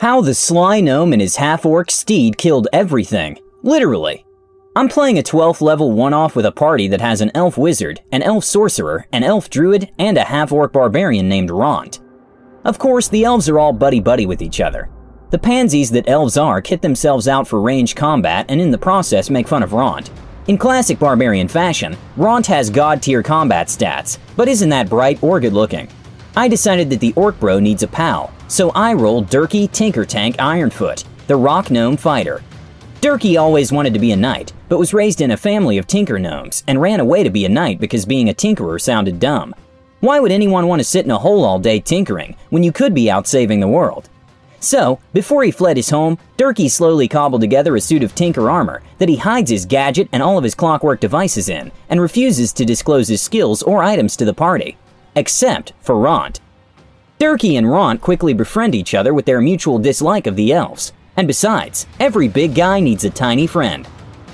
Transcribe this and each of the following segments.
How the sly gnome and his half orc steed killed everything. Literally. I'm playing a 12th level one off with a party that has an elf wizard, an elf sorcerer, an elf druid, and a half orc barbarian named Ront. Of course, the elves are all buddy buddy with each other. The pansies that elves are kit themselves out for range combat and in the process make fun of Ront. In classic barbarian fashion, Ront has god tier combat stats, but isn't that bright or good looking. I decided that the Orc Bro needs a pal, so I rolled Durkee Tinker Tank Ironfoot, the rock gnome fighter. Durkee always wanted to be a knight, but was raised in a family of tinker gnomes and ran away to be a knight because being a tinkerer sounded dumb. Why would anyone want to sit in a hole all day tinkering when you could be out saving the world? So, before he fled his home, Durkee slowly cobbled together a suit of tinker armor that he hides his gadget and all of his clockwork devices in, and refuses to disclose his skills or items to the party. Except for Ront. Durkee and Ront quickly befriend each other with their mutual dislike of the elves, and besides, every big guy needs a tiny friend.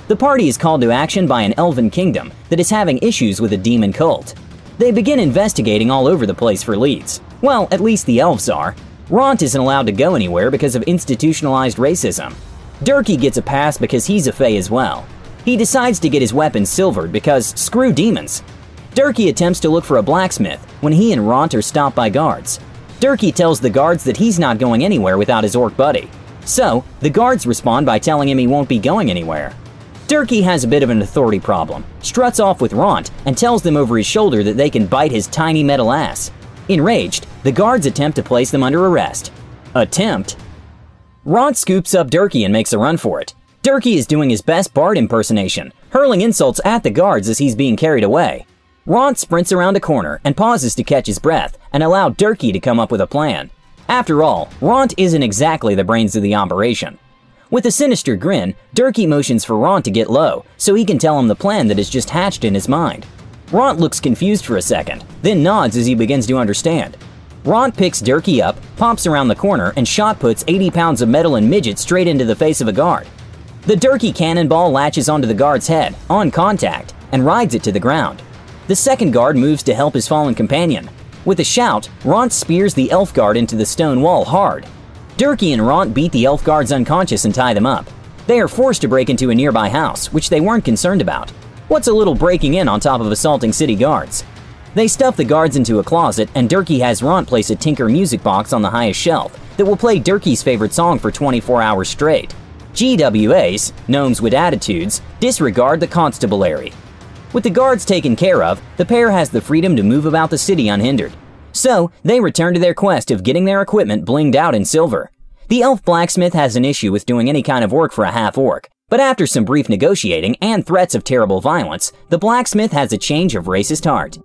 The party is called to action by an elven kingdom that is having issues with a demon cult. They begin investigating all over the place for leads. Well, at least the elves are. Ront isn't allowed to go anywhere because of institutionalized racism. Durkee gets a pass because he's a Fey as well. He decides to get his weapons silvered because screw demons. Durkee attempts to look for a blacksmith when he and Ront are stopped by guards. Durkee tells the guards that he's not going anywhere without his orc buddy. So, the guards respond by telling him he won't be going anywhere. Durkee has a bit of an authority problem, struts off with Ront, and tells them over his shoulder that they can bite his tiny metal ass. Enraged, the guards attempt to place them under arrest. Attempt? Ront scoops up Durkee and makes a run for it. Durkee is doing his best Bard impersonation, hurling insults at the guards as he's being carried away. Ront sprints around a corner and pauses to catch his breath and allow Durkee to come up with a plan. After all, Ront isn't exactly the brains of the operation. With a sinister grin, Durkee motions for Ront to get low so he can tell him the plan that has just hatched in his mind. Ront looks confused for a second, then nods as he begins to understand. Ront picks Durkee up, pops around the corner, and shot puts 80 pounds of metal and midget straight into the face of a guard. The Durkee cannonball latches onto the guard's head, on contact, and rides it to the ground. The second guard moves to help his fallen companion, with a shout, Ront spears the elf guard into the stone wall hard. Durkee and Ront beat the elf guards unconscious and tie them up. They are forced to break into a nearby house, which they weren't concerned about. What's a little breaking in on top of assaulting city guards? They stuff the guards into a closet, and Durkee has Ront place a Tinker music box on the highest shelf that will play Durkee's favorite song for 24 hours straight. GWAs, gnomes with attitudes, disregard the constabulary. With the guards taken care of, the pair has the freedom to move about the city unhindered. So, they return to their quest of getting their equipment blinged out in silver. The elf blacksmith has an issue with doing any kind of work for a half orc, but after some brief negotiating and threats of terrible violence, the blacksmith has a change of racist heart.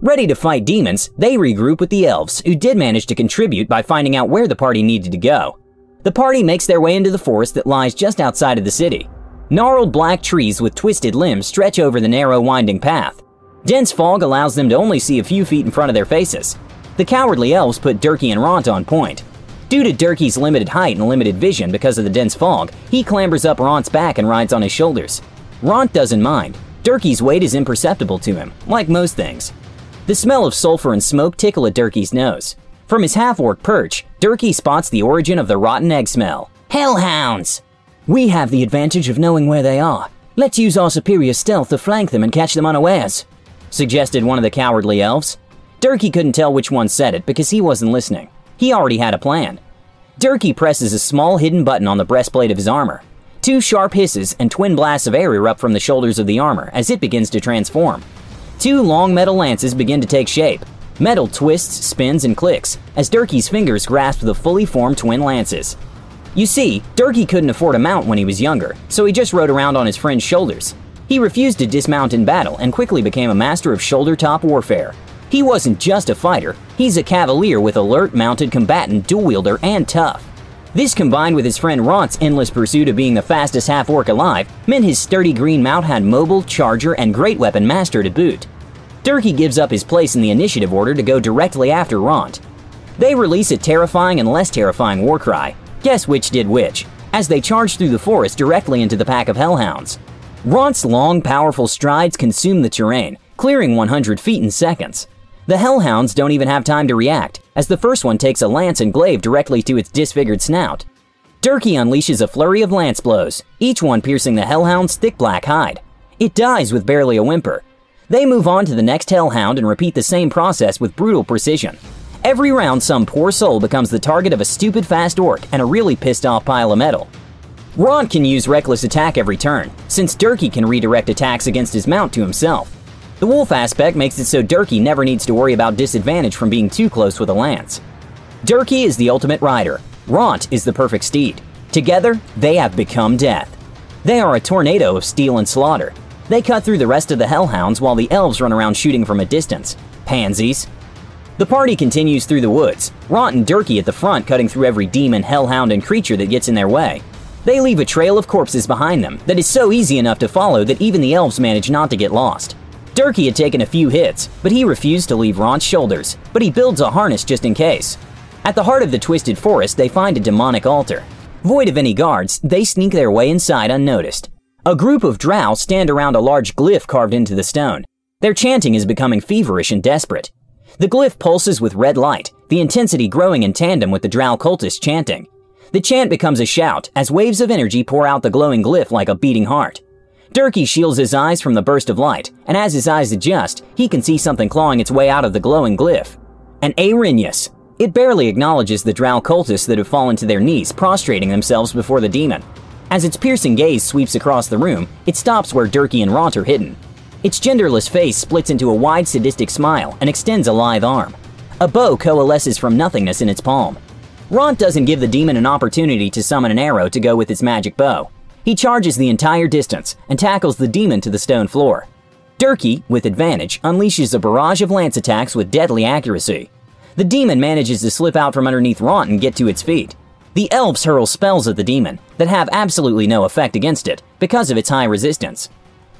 Ready to fight demons, they regroup with the elves, who did manage to contribute by finding out where the party needed to go. The party makes their way into the forest that lies just outside of the city. Gnarled black trees with twisted limbs stretch over the narrow, winding path. Dense fog allows them to only see a few feet in front of their faces. The cowardly elves put Durkee and Ront on point. Due to Durkee's limited height and limited vision because of the dense fog, he clambers up Ront's back and rides on his shoulders. Ront doesn't mind. Durkee's weight is imperceptible to him, like most things. The smell of sulfur and smoke tickle at nose. From his half-orc perch, Durkee spots the origin of the rotten egg smell. Hellhounds! We have the advantage of knowing where they are. Let's use our superior stealth to flank them and catch them unawares, suggested one of the cowardly elves. Durkee couldn't tell which one said it because he wasn't listening. He already had a plan. Durkee presses a small hidden button on the breastplate of his armor. Two sharp hisses and twin blasts of air erupt from the shoulders of the armor as it begins to transform. Two long metal lances begin to take shape. Metal twists, spins, and clicks as Durkee's fingers grasp the fully formed twin lances. You see, Durkee couldn't afford a mount when he was younger, so he just rode around on his friend's shoulders. He refused to dismount in battle and quickly became a master of shoulder top warfare. He wasn't just a fighter, he's a cavalier with alert, mounted combatant, dual wielder, and tough. This combined with his friend Ront's endless pursuit of being the fastest half orc alive meant his sturdy green mount had mobile, charger, and great weapon master to boot. Durkee gives up his place in the initiative order to go directly after Ront. They release a terrifying and less terrifying war cry, Guess which did which, as they charged through the forest directly into the pack of hellhounds. Ront's long, powerful strides consume the terrain, clearing 100 feet in seconds. The Hellhounds don't even have time to react, as the first one takes a lance and glaive directly to its disfigured snout. Durkee unleashes a flurry of lance blows, each one piercing the Hellhound's thick black hide. It dies with barely a whimper. They move on to the next Hellhound and repeat the same process with brutal precision. Every round, some poor soul becomes the target of a stupid fast orc and a really pissed off pile of metal. Ront can use Reckless Attack every turn, since Durkee can redirect attacks against his mount to himself. The wolf aspect makes it so Durkee never needs to worry about disadvantage from being too close with a lance. Durkee is the ultimate rider, Ront is the perfect steed. Together, they have become death. They are a tornado of steel and slaughter. They cut through the rest of the Hellhounds while the elves run around shooting from a distance. Pansies. The party continues through the woods, Ront and Durkee at the front cutting through every demon, hellhound, and creature that gets in their way. They leave a trail of corpses behind them that is so easy enough to follow that even the elves manage not to get lost. Durkee had taken a few hits, but he refused to leave Ront's shoulders, but he builds a harness just in case. At the heart of the Twisted Forest, they find a demonic altar. Void of any guards, they sneak their way inside unnoticed. A group of drow stand around a large glyph carved into the stone. Their chanting is becoming feverish and desperate. The glyph pulses with red light, the intensity growing in tandem with the drow cultist chanting. The chant becomes a shout as waves of energy pour out the glowing glyph like a beating heart. Durkee shields his eyes from the burst of light, and as his eyes adjust, he can see something clawing its way out of the glowing glyph. An Erinyes. It barely acknowledges the drow cultists that have fallen to their knees, prostrating themselves before the demon. As its piercing gaze sweeps across the room, it stops where Durkee and Ront are hidden. Its genderless face splits into a wide sadistic smile and extends a lithe arm. A bow coalesces from nothingness in its palm. Ront doesn't give the demon an opportunity to summon an arrow to go with its magic bow. He charges the entire distance and tackles the demon to the stone floor. Durkee, with advantage, unleashes a barrage of lance attacks with deadly accuracy. The demon manages to slip out from underneath Ront and get to its feet. The elves hurl spells at the demon that have absolutely no effect against it because of its high resistance.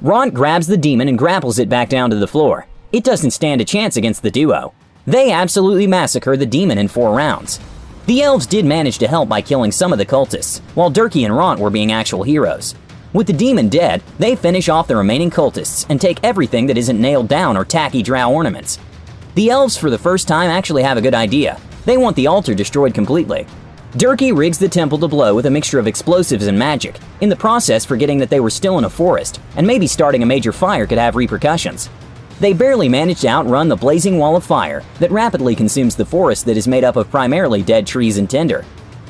Ront grabs the demon and grapples it back down to the floor. It doesn't stand a chance against the duo. They absolutely massacre the demon in four rounds. The elves did manage to help by killing some of the cultists, while Durkee and Ront were being actual heroes. With the demon dead, they finish off the remaining cultists and take everything that isn't nailed down or tacky drow ornaments. The elves, for the first time, actually have a good idea. They want the altar destroyed completely. Durkee rigs the temple to blow with a mixture of explosives and magic, in the process forgetting that they were still in a forest, and maybe starting a major fire could have repercussions. They barely manage to outrun the blazing wall of fire that rapidly consumes the forest that is made up of primarily dead trees and tinder.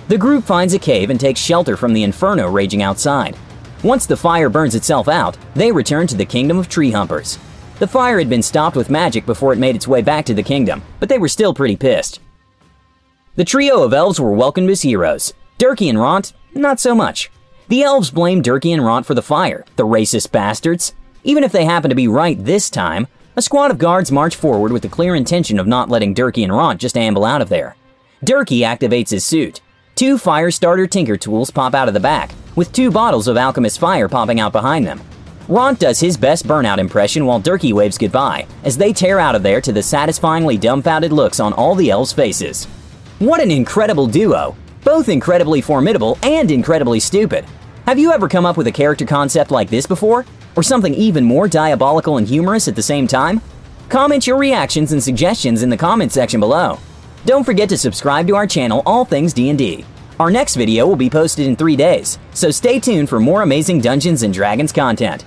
The group finds a cave and takes shelter from the inferno raging outside. Once the fire burns itself out, they return to the kingdom of tree humpers. The fire had been stopped with magic before it made its way back to the kingdom, but they were still pretty pissed. The trio of elves were welcomed as heroes. Durkee and Ront, not so much. The elves blame Durkee and Ront for the fire, the racist bastards. Even if they happen to be right this time, a squad of guards march forward with the clear intention of not letting Durkee and Ront just amble out of there. Durkee activates his suit. Two fire starter tinker tools pop out of the back, with two bottles of alchemist fire popping out behind them. Ront does his best burnout impression while Durkee waves goodbye, as they tear out of there to the satisfyingly dumbfounded looks on all the elves' faces. What an incredible duo! Both incredibly formidable and incredibly stupid. Have you ever come up with a character concept like this before? Or something even more diabolical and humorous at the same time? Comment your reactions and suggestions in the comment section below. Don't forget to subscribe to our channel All Things D&D. Our next video will be posted in 3 days, so stay tuned for more amazing Dungeons & Dragons content.